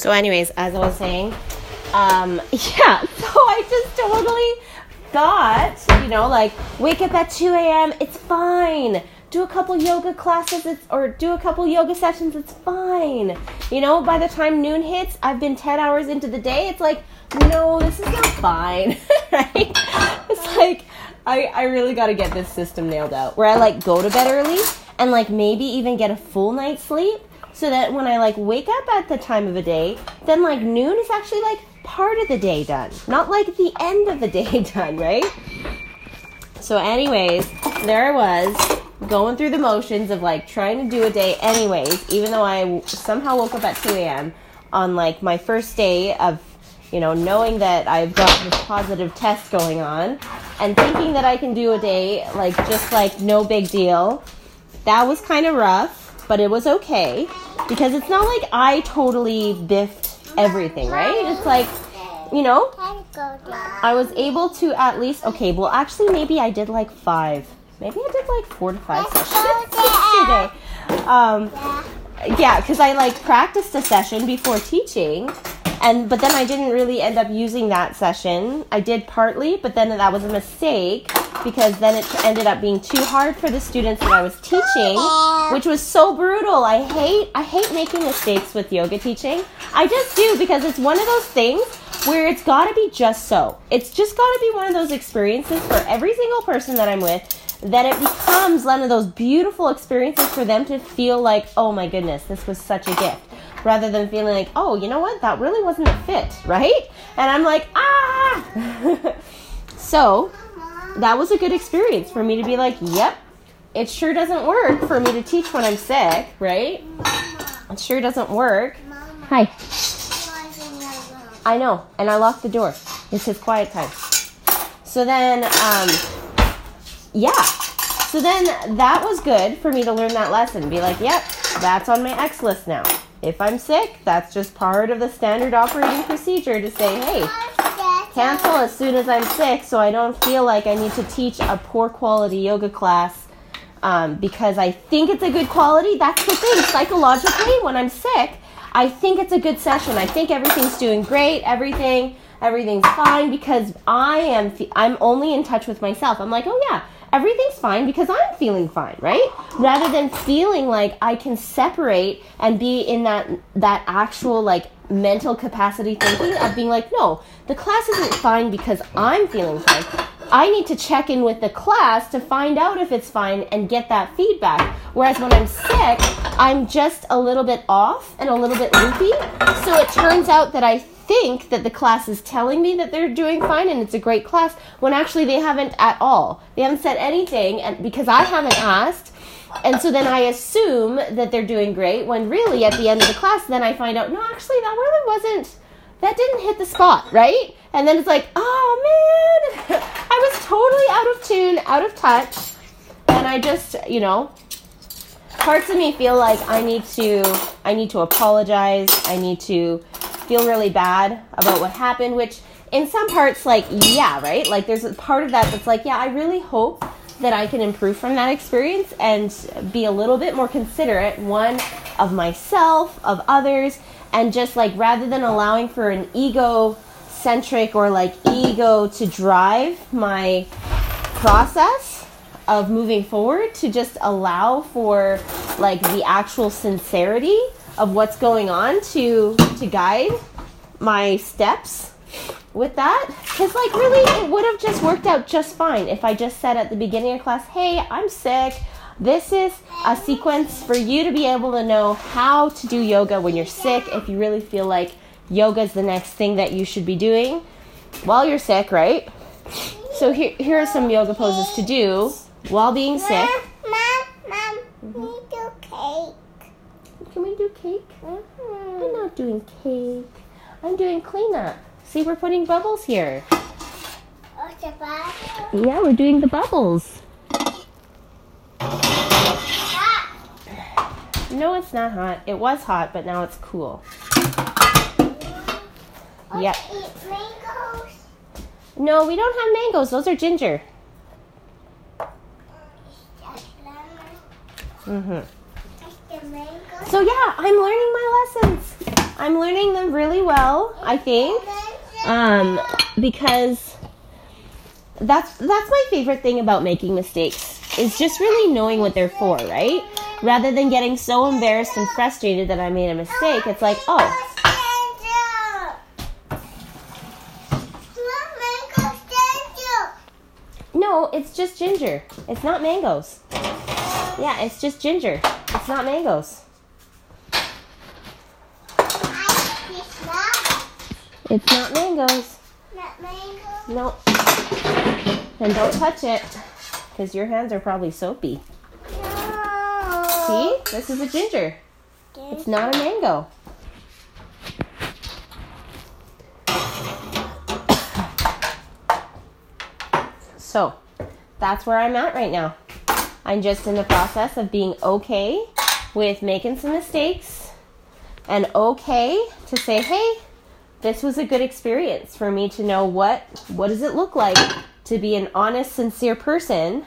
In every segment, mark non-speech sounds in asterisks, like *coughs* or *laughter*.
So, anyways, as I was saying, um, *laughs* yeah, so I just totally thought, you know, like wake up at 2 a.m., it's fine. Do a couple yoga classes, it's, or do a couple yoga sessions, it's fine. You know, by the time noon hits, I've been 10 hours into the day, it's like, no, this is not fine, *laughs* right? It's like, I, I really got to get this system nailed out where I like go to bed early and like maybe even get a full night's sleep so that when I like wake up at the time of a day, then like noon is actually like part of the day done, not like the end of the *laughs* day done, right? So, anyways, there I was going through the motions of like trying to do a day, anyways, even though I somehow woke up at 2 a.m. on like my first day of, you know, knowing that I've got this positive test going on and thinking that I can do a day like just like no big deal. That was kind of rough, but it was okay because it's not like I totally biffed everything, right? It's like, you know, I was able to at least, okay, well, actually, maybe I did like five. Maybe I did like four to five sessions yesterday. *laughs* Um, yeah, because I like practiced a session before teaching, and but then I didn't really end up using that session. I did partly, but then that was a mistake because then it ended up being too hard for the students that I was teaching, which was so brutal. I hate I hate making mistakes with yoga teaching. I just do because it's one of those things where it's got to be just so. It's just got to be one of those experiences for every single person that I'm with that it becomes one of those beautiful experiences for them to feel like, "Oh my goodness, this was such a gift." Rather than feeling like, "Oh, you know what? That really wasn't a fit," right? And I'm like, "Ah!" *laughs* so, that was a good experience for me to be like, yep, it sure doesn't work for me to teach when I'm sick, right? It sure doesn't work. Hi. I know, and I locked the door. It's his quiet time. So then, um, yeah. So then that was good for me to learn that lesson. Be like, yep, that's on my X list now. If I'm sick, that's just part of the standard operating procedure to say, hey, cancel as soon as I'm sick so I don't feel like I need to teach a poor quality yoga class um, because I think it's a good quality. That's the thing. Psychologically, when I'm sick, I think it's a good session. I think everything's doing great. Everything, everything's fine because I am. I'm only in touch with myself. I'm like, oh yeah, everything's fine because I'm feeling fine, right? Rather than feeling like I can separate and be in that that actual like mental capacity thinking of being like, no, the class isn't fine because I'm feeling fine. I need to check in with the class to find out if it's fine and get that feedback. Whereas when I'm sick, I'm just a little bit off and a little bit loopy. So it turns out that I think that the class is telling me that they're doing fine and it's a great class when actually they haven't at all. They haven't said anything and because I haven't asked. And so then I assume that they're doing great when really at the end of the class then I find out no actually that really wasn't that didn't hit the spot, right? And then it's like, oh man, *laughs* I was totally out of tune, out of touch. And I just, you know, parts of me feel like I need to I need to apologize. I need to feel really bad about what happened, which in some parts like yeah, right? Like there's a part of that that's like, yeah, I really hope that I can improve from that experience and be a little bit more considerate one of myself, of others, and just like rather than allowing for an ego centric or like ego to drive my process of moving forward to just allow for like the actual sincerity of what's going on to to guide my steps with that. Because like really it would have just worked out just fine if i just said at the beginning of class hey i'm sick. This is a sequence for you to be able to know how to do yoga when you're sick if you really feel like yoga is the next thing that you should be doing while you're sick right? So here, here are some yoga poses to do while being sick Mom, mom, we do cake. can we do cake i'm not doing cake i'm doing cleanup see we're putting bubbles here Oh, yeah we're doing the bubbles no it's not hot it was hot but now it's cool Yep. Mangoes. no we don't have mangoes those are ginger Just lemon. mm-hmm Just the mangoes. So yeah, I'm learning my lessons. I'm learning them really well, I think. Um, because that's that's my favorite thing about making mistakes is just really knowing what they're for, right? Rather than getting so embarrassed and frustrated that I made a mistake, it's like, oh, no, it's just ginger. It's not mangoes. Yeah, it's just ginger. It's not mangoes. It's not mangoes. No. And don't touch it because your hands are probably soapy. See? This is a ginger. It's not a mango. *coughs* So, that's where I'm at right now. I'm just in the process of being okay with making some mistakes and okay to say, hey, this was a good experience for me to know what what does it look like to be an honest, sincere person,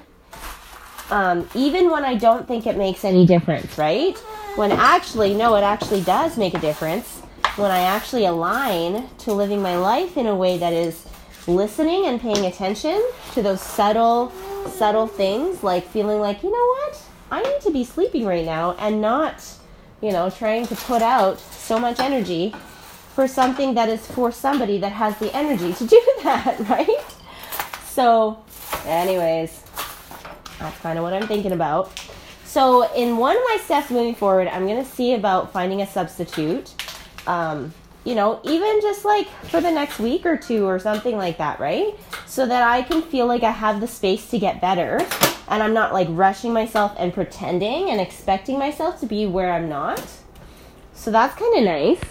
um, even when I don't think it makes any difference, right? When actually, no, it actually does make a difference. When I actually align to living my life in a way that is listening and paying attention to those subtle, subtle things, like feeling like, you know what, I need to be sleeping right now and not, you know, trying to put out so much energy for something that is for somebody that has the energy to do *laughs* that, right? So, anyways, that's kind of what I'm thinking about. So, in one of my steps moving forward, I'm going to see about finding a substitute. Um, you know, even just like for the next week or two or something like that, right? So that I can feel like I have the space to get better and I'm not like rushing myself and pretending and expecting myself to be where I'm not. So that's kind of nice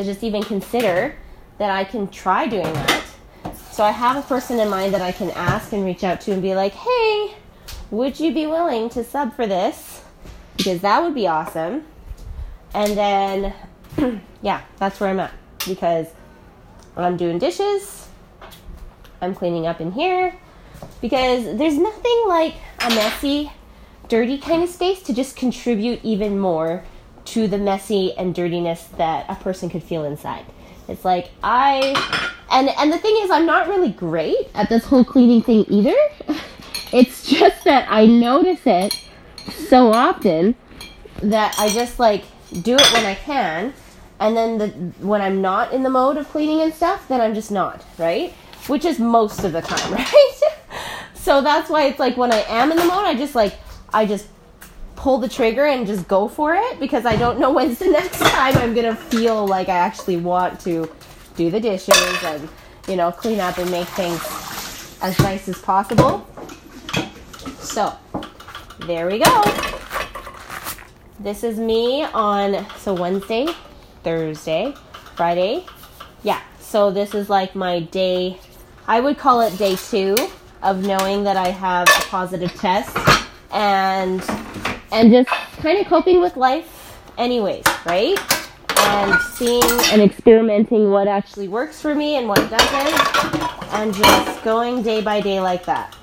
to just even consider that I can try doing that. So I have a person in mind that I can ask and reach out to and be like, hey, would you be willing to sub for this? Because that would be awesome. And then, *clears throat* yeah, that's where I'm at. Because I'm doing dishes, I'm cleaning up in here. Because there's nothing like a messy, dirty kind of space to just contribute even more to the messy and dirtiness that a person could feel inside. It's like I and and the thing is I'm not really great at this whole cleaning thing either. *laughs* It's just that I notice it so often that I just like do it when I can and then the when I'm not in the mode of cleaning and stuff, then I'm just not, right? Which is most of the time, *laughs* right? so that's why it's like when I am in the mode, I just like I just pull the trigger and just go for it because I don't know *laughs* when's the next time I'm gonna feel like I actually want to do the dishes and you know clean up and make things as nice as possible. So there we go. This is me on so Wednesday, Thursday, Friday. Yeah, so this is like my day. I would call it day two of knowing that I have a positive test and and just kind of coping with life anyways, right? And seeing and experimenting what actually works for me and what doesn't, and just going day by day like that.